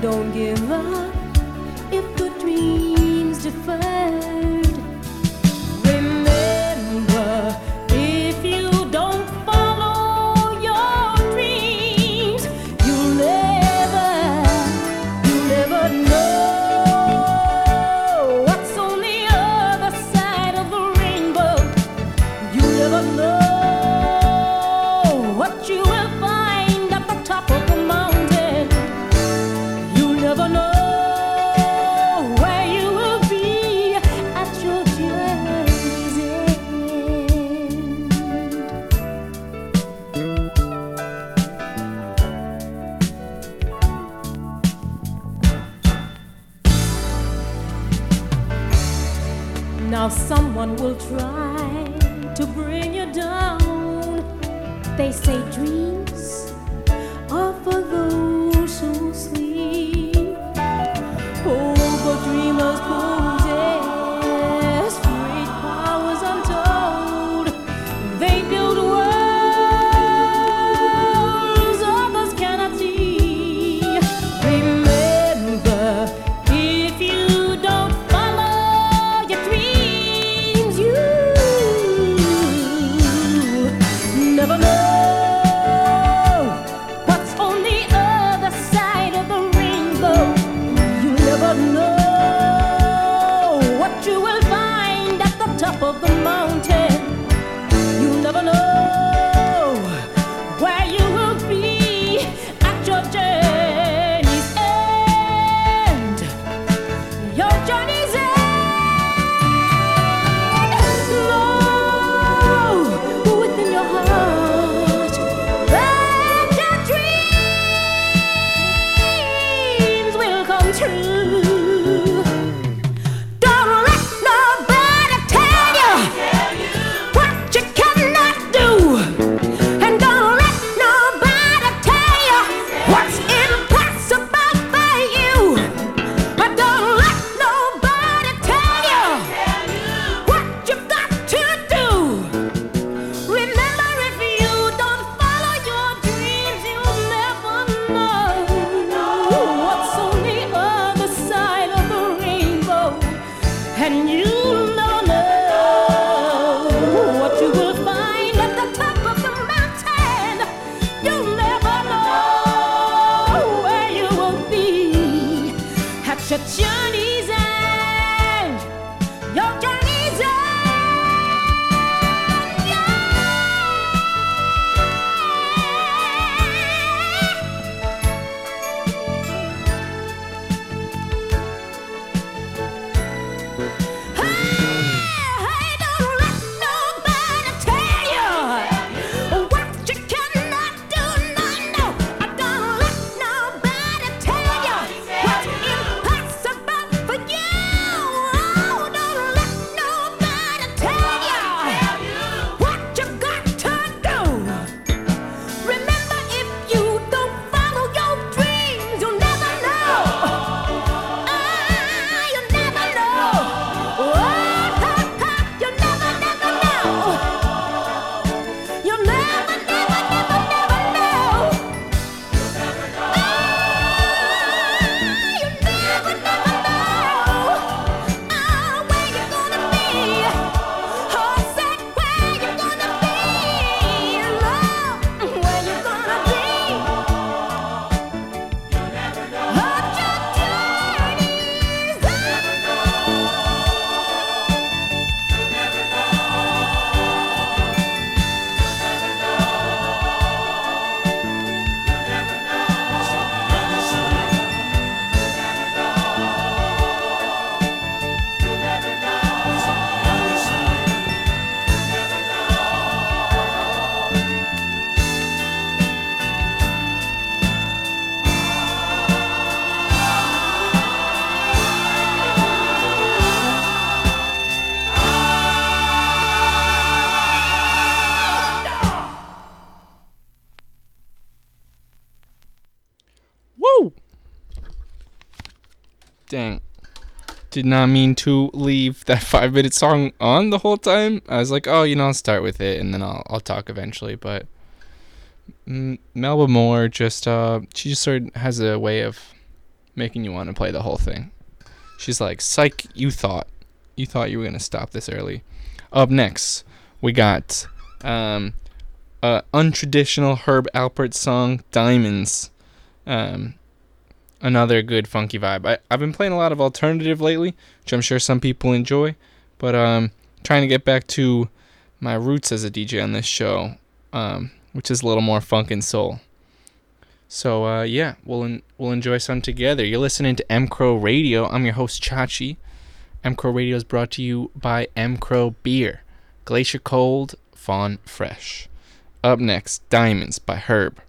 Don't give up Your Did not mean to leave that five minute song on the whole time. I was like, oh, you know, I'll start with it and then I'll, I'll talk eventually. But mm, Melba Moore just, uh, she just sort of has a way of making you want to play the whole thing. She's like, psych, you thought. You thought you were going to stop this early. Up next, we got um, a untraditional Herb Alpert song, Diamonds. Um, another good funky vibe. I, I've been playing a lot of alternative lately, which I'm sure some people enjoy, but um, trying to get back to my roots as a DJ on this show, um, which is a little more funk and soul. So uh, yeah, we'll en- we'll enjoy some together. You're listening to M Crow Radio. I'm your host Chachi. M Crow Radio is brought to you by M Crow Beer, Glacier Cold, Fawn Fresh. Up next, Diamonds by Herb.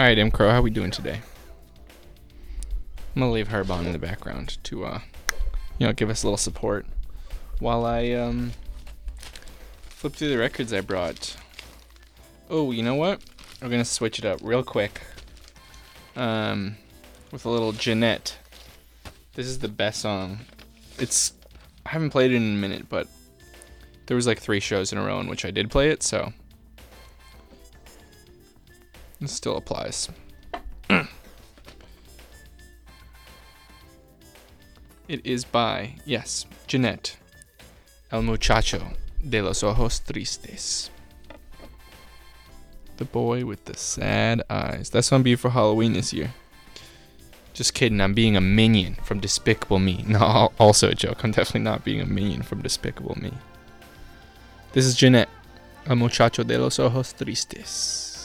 All right, M Crow, how we doing today? I'm gonna leave Herb on in the background to, uh, you know, give us a little support while I um flip through the records I brought. Oh, you know what? We're gonna switch it up real quick. Um, with a little Jeanette. This is the best song. It's I haven't played it in a minute, but there was like three shows in a row in which I did play it, so this still applies. it is by, yes, Jeanette. El muchacho de los ojos tristes. The boy with the sad eyes. That's gonna be for Halloween this year. Just kidding, I'm being a minion from Despicable Me. No, also a joke. I'm definitely not being a minion from Despicable Me. This is Jeanette, El muchacho de los ojos tristes.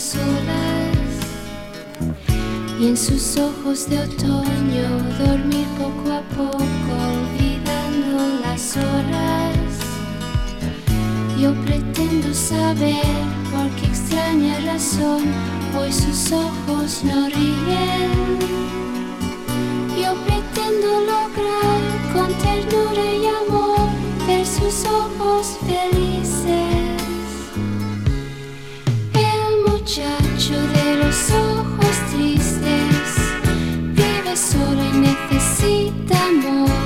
Solas. Y en sus ojos de otoño dormir poco a poco olvidando las horas. Yo pretendo saber por qué extraña razón hoy sus ojos no ríen. Yo pretendo lograr con ternura y amor ver sus ojos felices. necesitamos.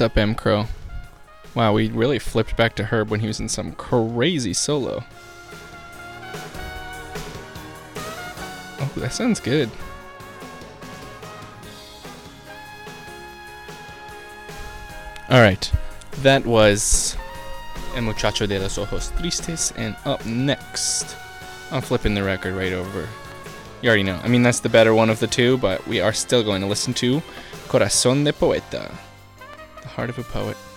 up M Crow. Wow, we really flipped back to Herb when he was in some crazy solo. Oh, that sounds good. Alright, that was El Muchacho de los Ojos Tristes, and up next, I'm flipping the record right over. You already know. I mean, that's the better one of the two, but we are still going to listen to Corazón de Poeta heart of a poet.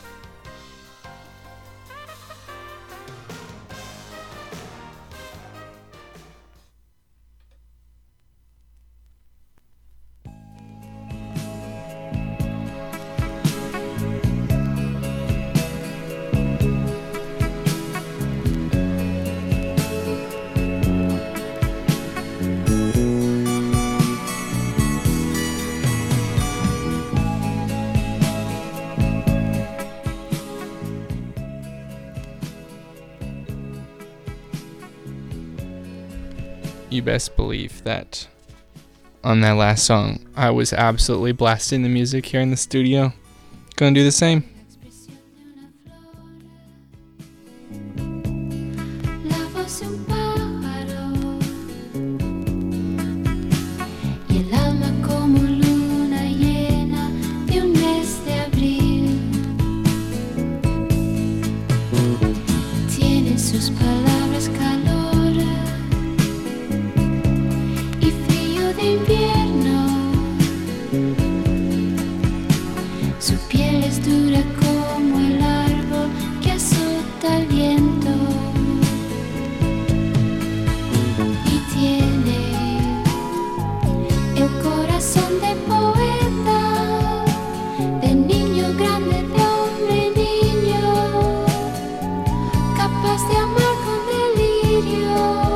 that on that last song. I was absolutely blasting the music here in the studio. Gonna do the same. video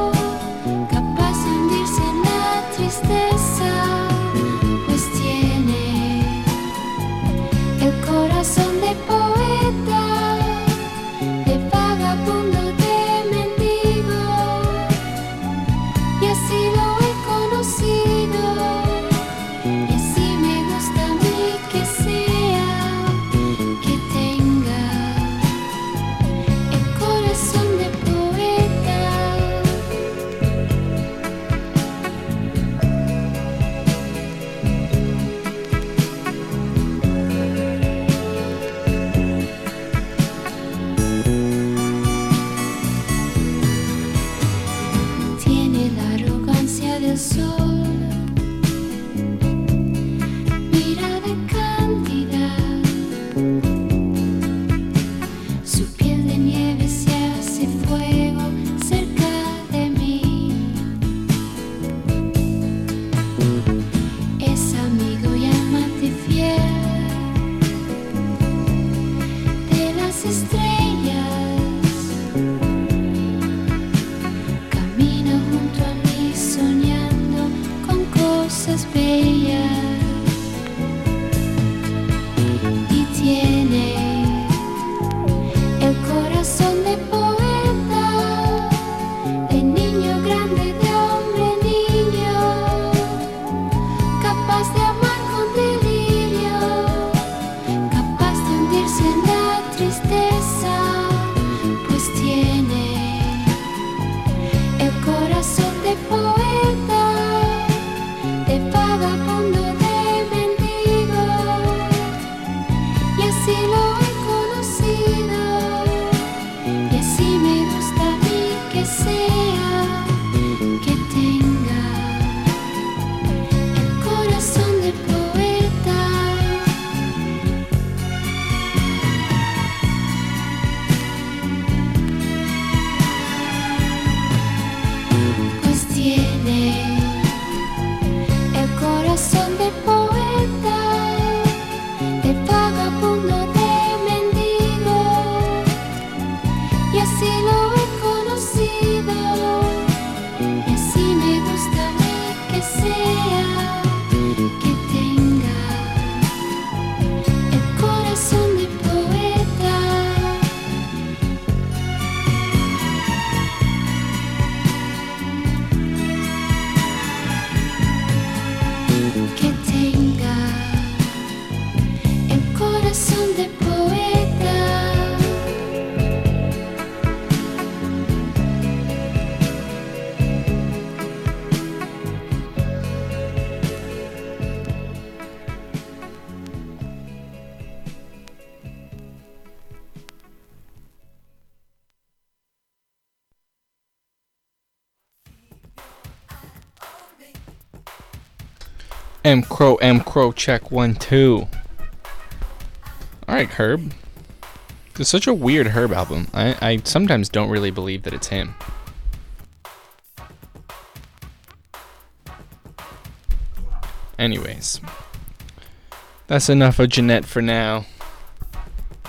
poeta. M Crow, M Crow, check one, two. Alright, Herb. It's such a weird Herb album. I, I sometimes don't really believe that it's him. Anyways, that's enough of Jeanette for now.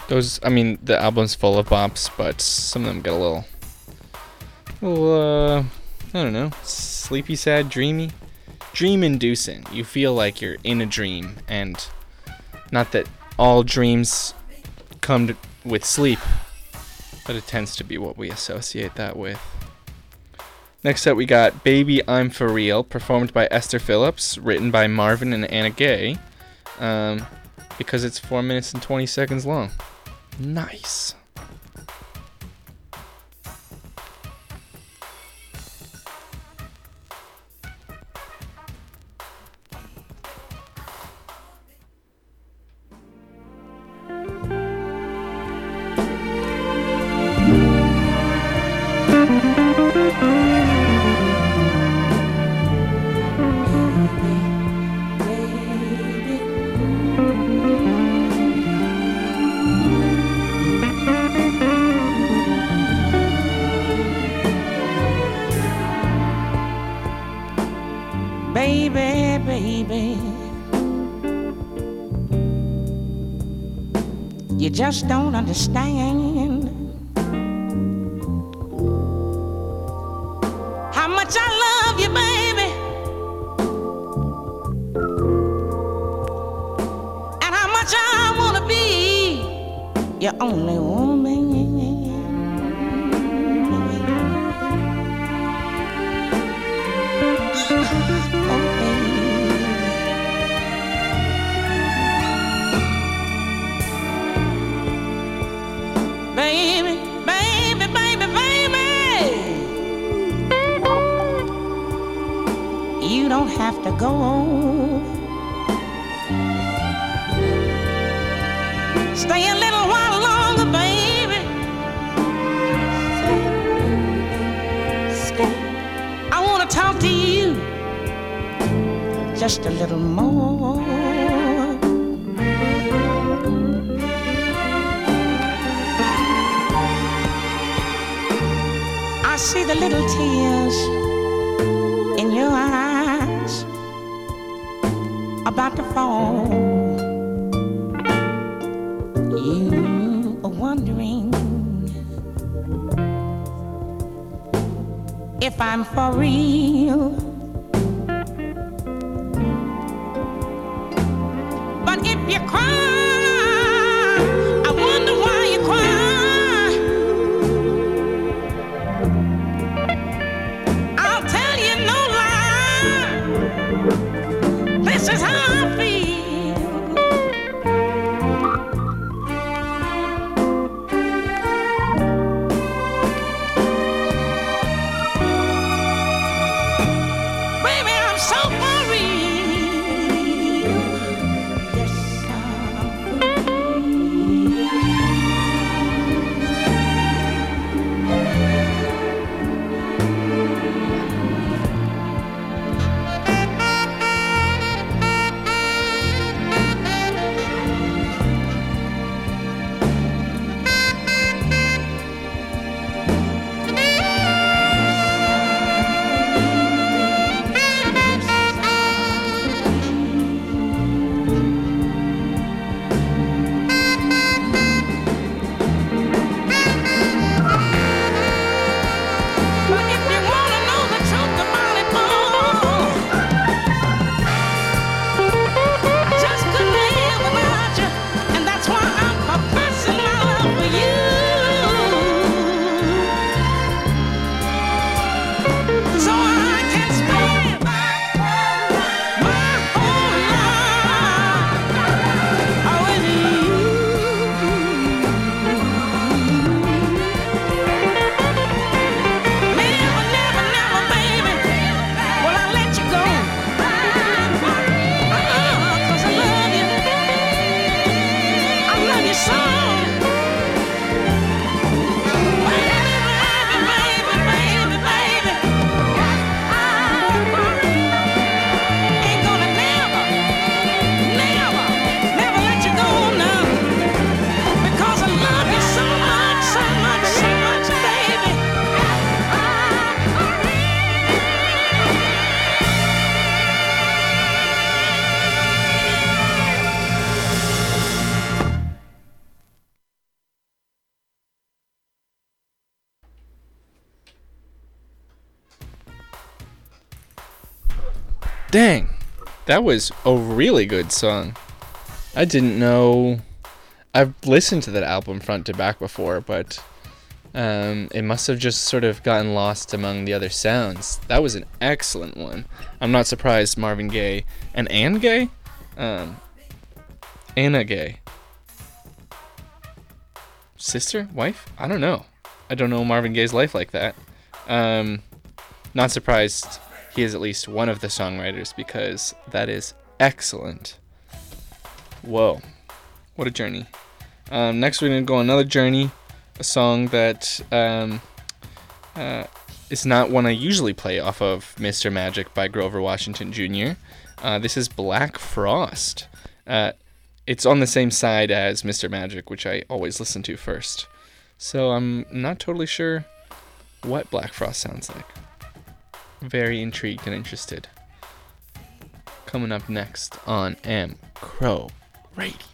Those, I mean, the album's full of bops, but some of them get a little, little, uh, I don't know, sleepy, sad, dreamy, dream-inducing. You feel like you're in a dream, and not that all dreams come to, with sleep, but it tends to be what we associate that with. Next up, we got Baby I'm For Real, performed by Esther Phillips, written by Marvin and Anna Gaye, um, because it's 4 minutes and 20 seconds long. Nice. Just a little more. I see the little tears in your eyes about to fall. You are wondering if I'm for real. Dang, that was a really good song. I didn't know. I've listened to that album front to back before, but um, it must have just sort of gotten lost among the other sounds. That was an excellent one. I'm not surprised Marvin Gaye and Anne Gaye, um, Anna Gaye, sister, wife. I don't know. I don't know Marvin Gaye's life like that. Um, not surprised he is at least one of the songwriters because that is excellent. Whoa, what a journey. Um, next, we're gonna go another journey, a song that um, uh, is not one I usually play off of Mr. Magic by Grover Washington Jr. Uh, this is Black Frost. Uh, it's on the same side as Mr. Magic, which I always listen to first. So I'm not totally sure what Black Frost sounds like. Very intrigued and interested. Coming up next on M Crow Radio.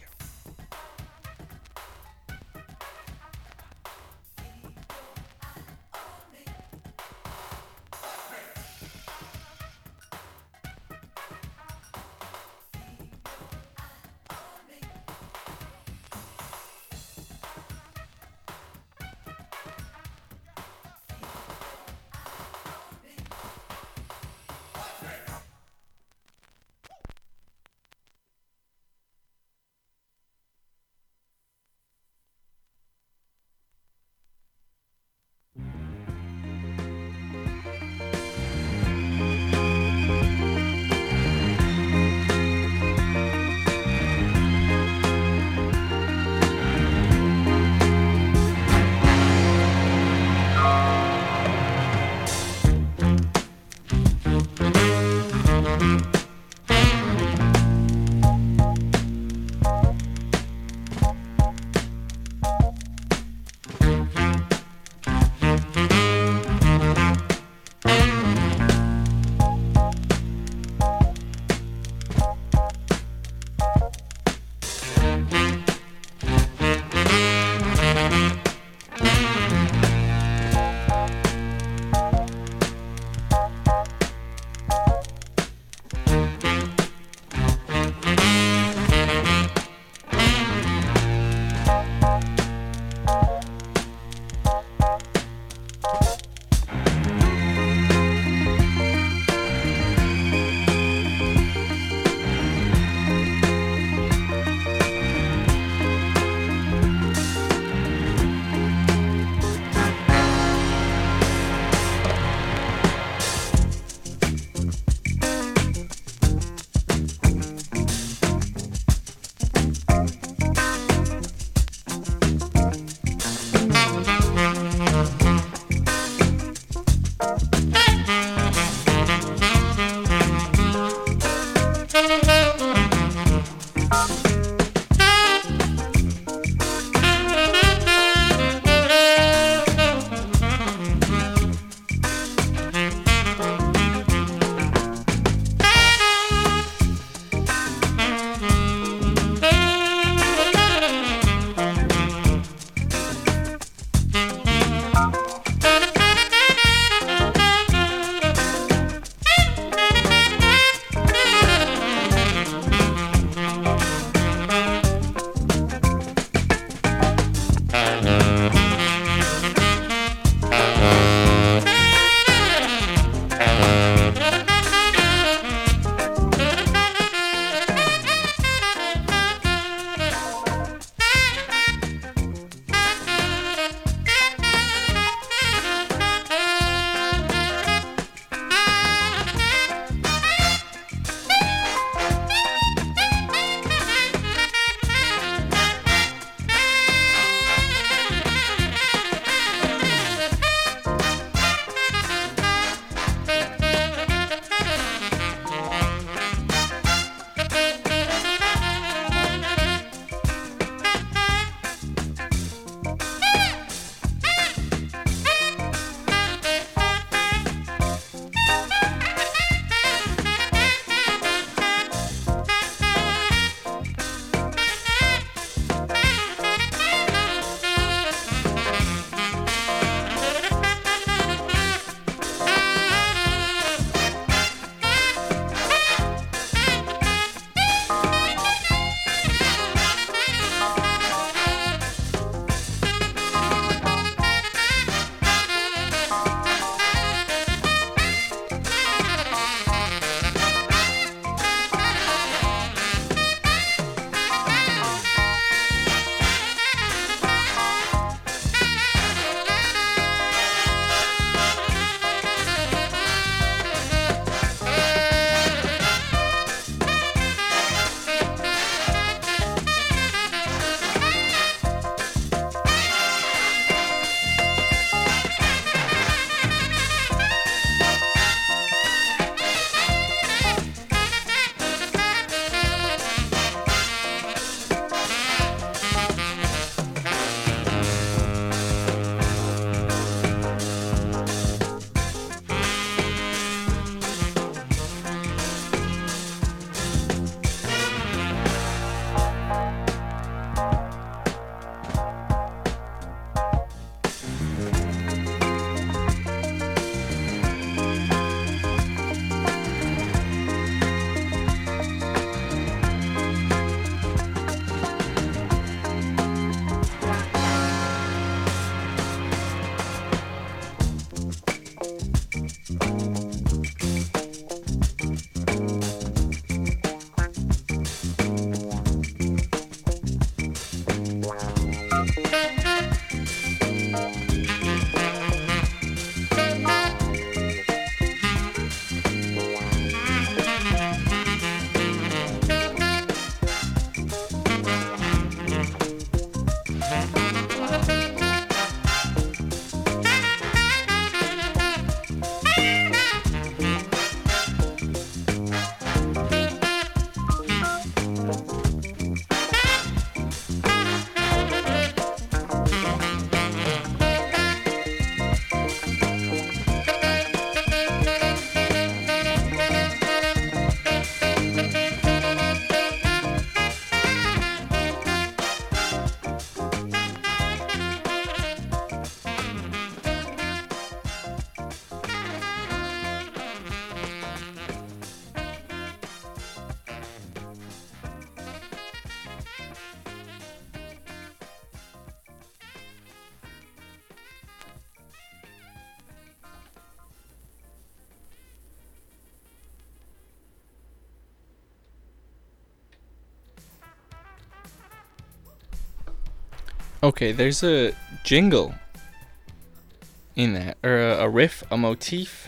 Okay, there's a jingle in that, or a, a riff, a motif,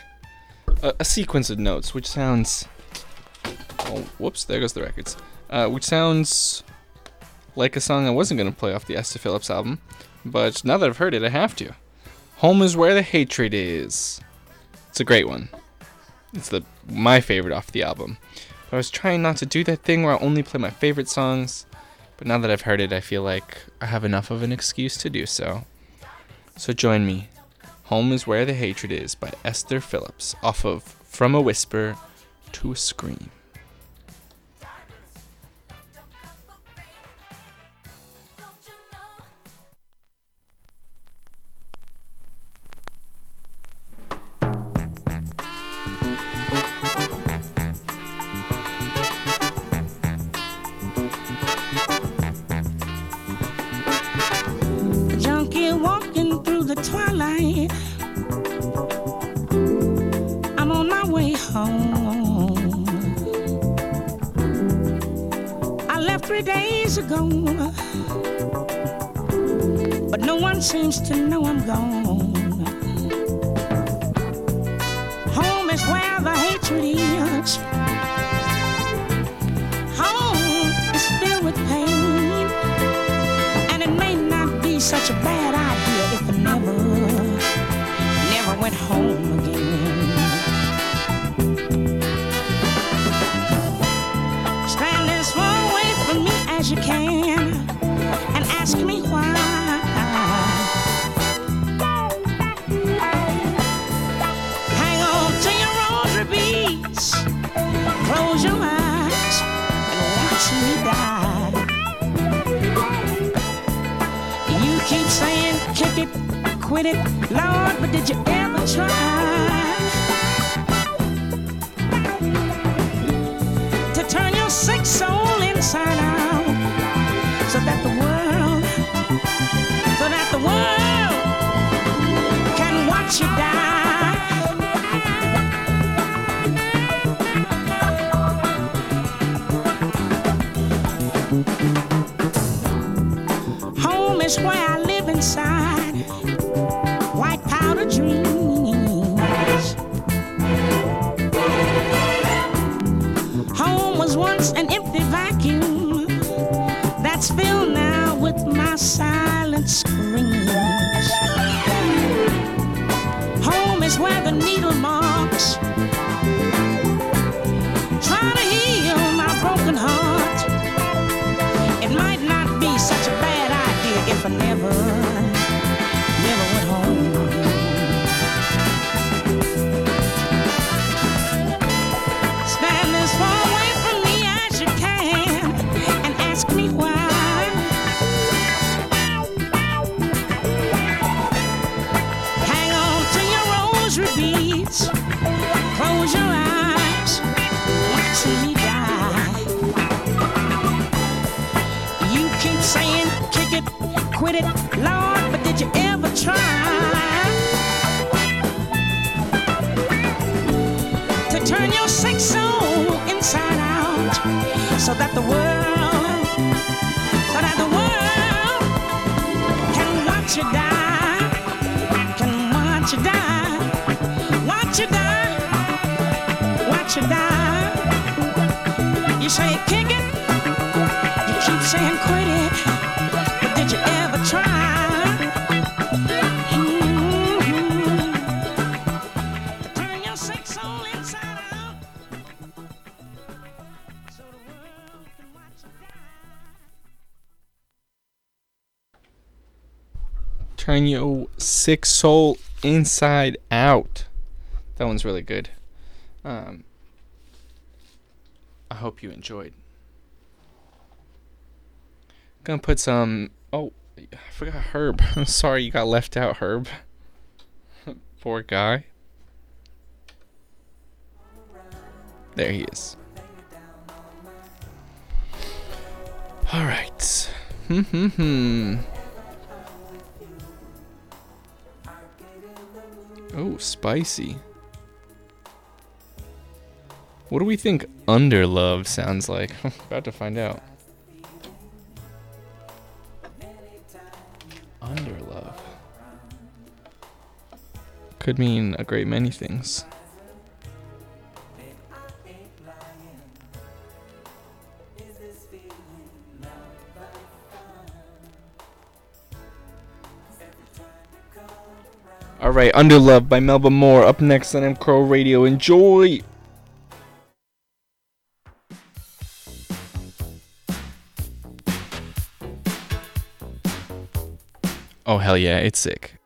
a, a sequence of notes, which sounds. Oh, whoops! There goes the records. Uh, which sounds like a song I wasn't gonna play off the Esther Phillips album, but now that I've heard it, I have to. Home is where the hatred is. It's a great one. It's the my favorite off the album. I was trying not to do that thing where I only play my favorite songs, but now that I've heard it, I feel like I have enough of an excuse to do so. So join me. Home is Where the Hatred Is by Esther Phillips off of From a Whisper to a Scream. Quit it, Lord, but did you ever try to turn your sick soul inside out so that the world, so that the world can watch you die? Home is where my silent Turn sick soul inside out. That one's really good. Um, I hope you enjoyed. Gonna put some. Oh, I forgot Herb. I'm sorry you got left out, Herb. Poor guy. There he is. All right. Hmm hmm hmm. Oh, spicy. What do we think under love sounds like? About to find out. Under love. Could mean a great many things. All right, Under Love by Melba Moore up next on M Crow Radio. Enjoy. Oh hell yeah, it's sick.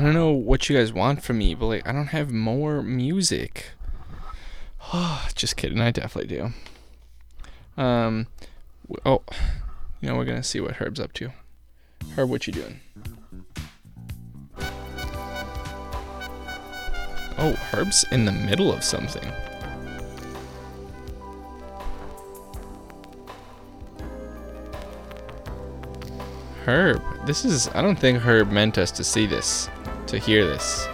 I don't know what you guys want from me, but like I don't have more music. Just kidding, I definitely do. Um oh, you know we're to see what Herb's up to. Herb, what you doing? Oh, Herb's in the middle of something. Herb, this is. I don't think Herb meant us to see this, to hear this.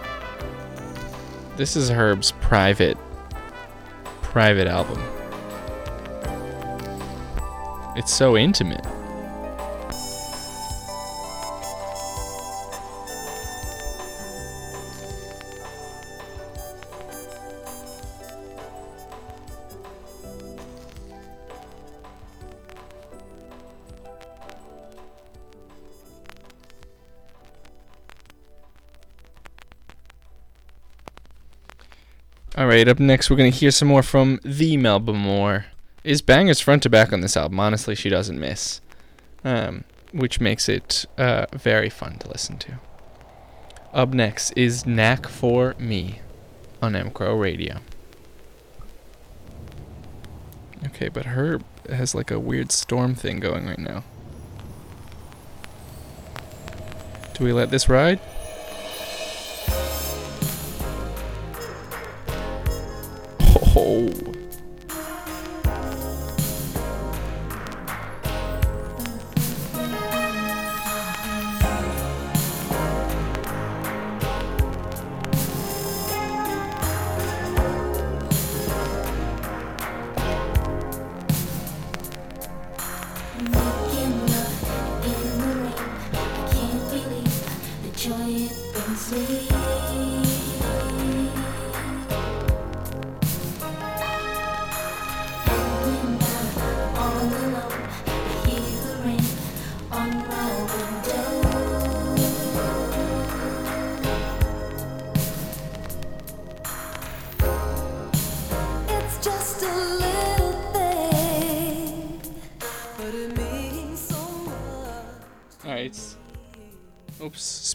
This is Herb's private, private album. It's so intimate. Right, up next, we're going to hear some more from the Melba Moore. Is bangers front to back on this album. Honestly, she doesn't miss, um, which makes it uh, very fun to listen to. Up next is Knack for Me on M Crow Radio. Okay, but her has like a weird storm thing going right now. Do we let this ride? Oh.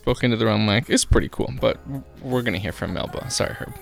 Spoke into the wrong mic. It's pretty cool, but we're gonna hear from Melba. Sorry, Herb.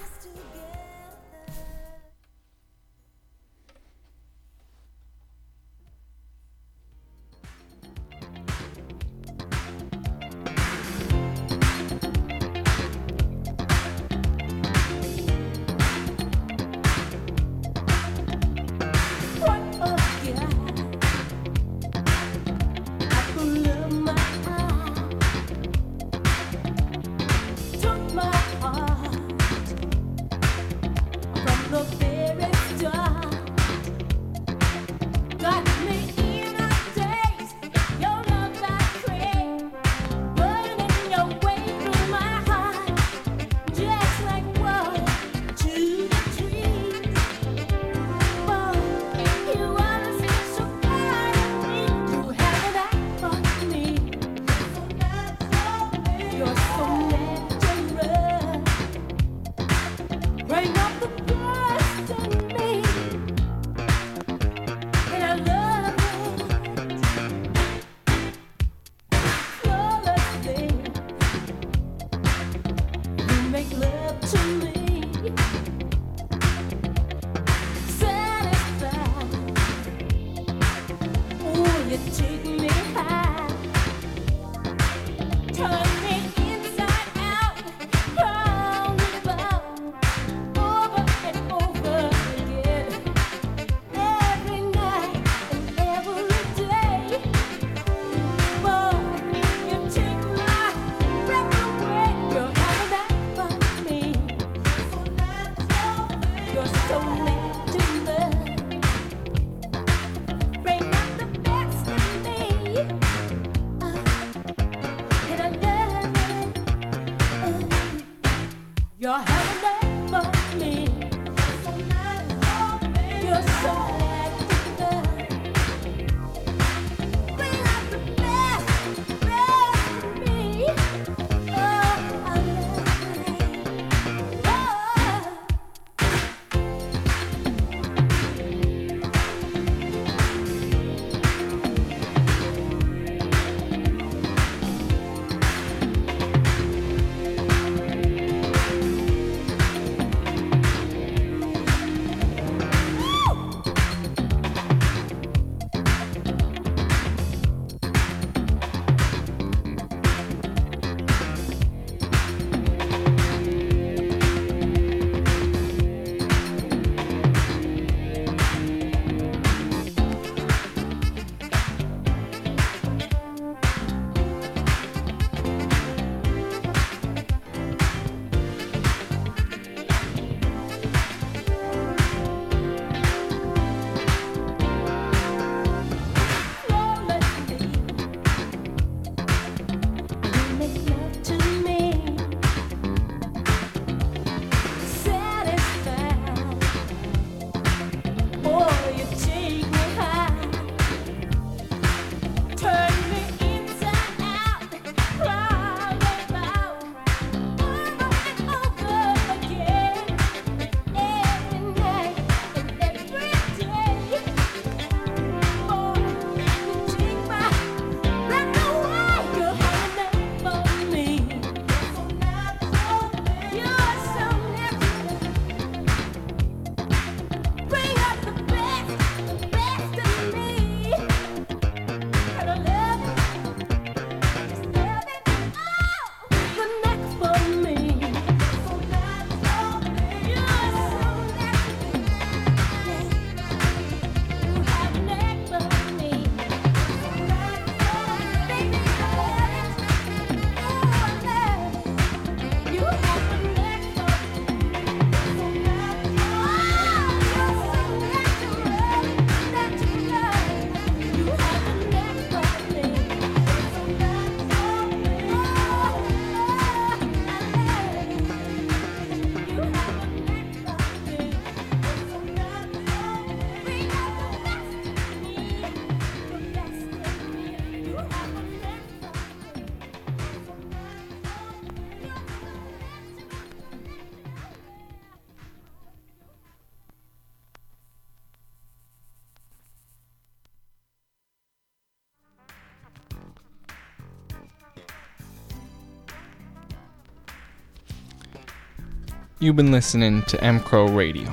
You've been listening to M Crow Radio.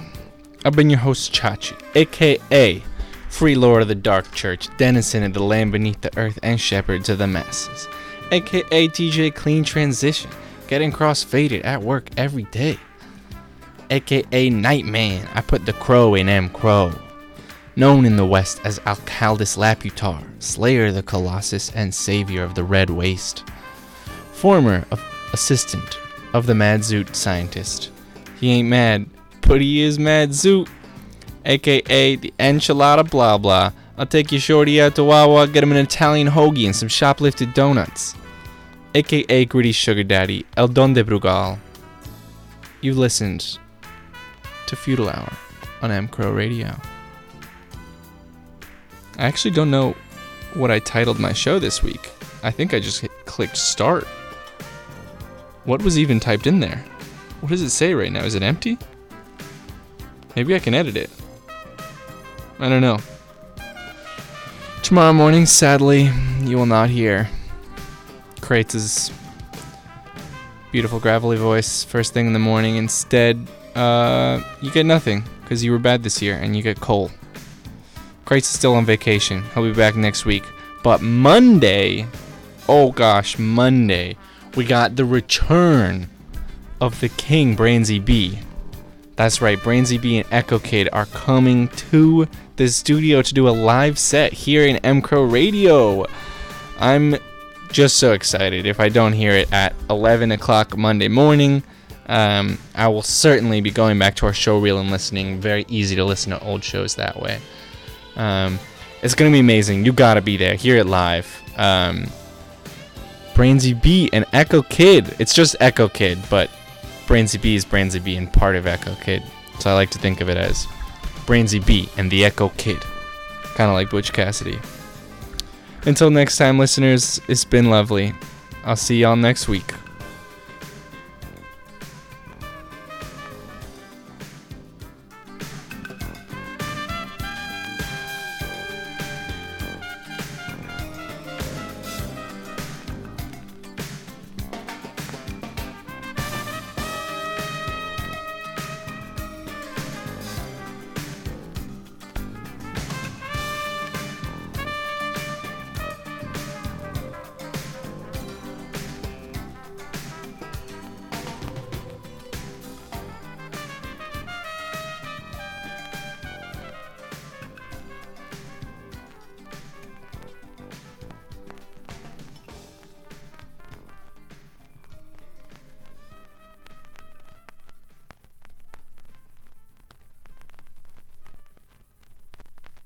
I've been your host, Chachi, aka Free Lord of the Dark Church, denizen of the land beneath the earth, and shepherd to the masses, aka DJ Clean Transition, getting cross-faded at work every day, aka Nightman. I put the crow in M Crow. Known in the West as Alcaldus Laputar, Slayer of the Colossus, and Savior of the Red Waste. Former of, assistant of the Mad Zoot scientist. He ain't mad, but he is Mad Zoot, aka the enchilada blah blah. I'll take your shorty out to Wawa, get him an Italian hoagie and some shoplifted donuts. aka Gritty Sugar Daddy, El Don de Brugal. You listened to Feudal Hour on M Crow Radio. I actually don't know what I titled my show this week. I think I just clicked start. What was even typed in there? What does it say right now? Is it empty? Maybe I can edit it. I don't know. Tomorrow morning, sadly, you will not hear Krates' beautiful gravelly voice first thing in the morning. Instead, uh, you get nothing because you were bad this year and you get coal. Krates is still on vacation. He'll be back next week. But Monday, oh gosh, Monday, we got the return of the King, Brainsy B. That's right, Brainsy B and Echo Kid are coming to the studio to do a live set here in M Crow Radio. I'm just so excited. If I don't hear it at 11 o'clock Monday morning, um, I will certainly be going back to our show reel and listening. Very easy to listen to old shows that way. Um, it's gonna be amazing. You gotta be there. Hear it live. Um, Brainsy B and Echo Kid. It's just Echo Kid, but Brainsy B is Brainsy B and part of Echo Kid. So I like to think of it as Brainsy B and the Echo Kid. Kind of like Butch Cassidy. Until next time, listeners, it's been lovely. I'll see y'all next week.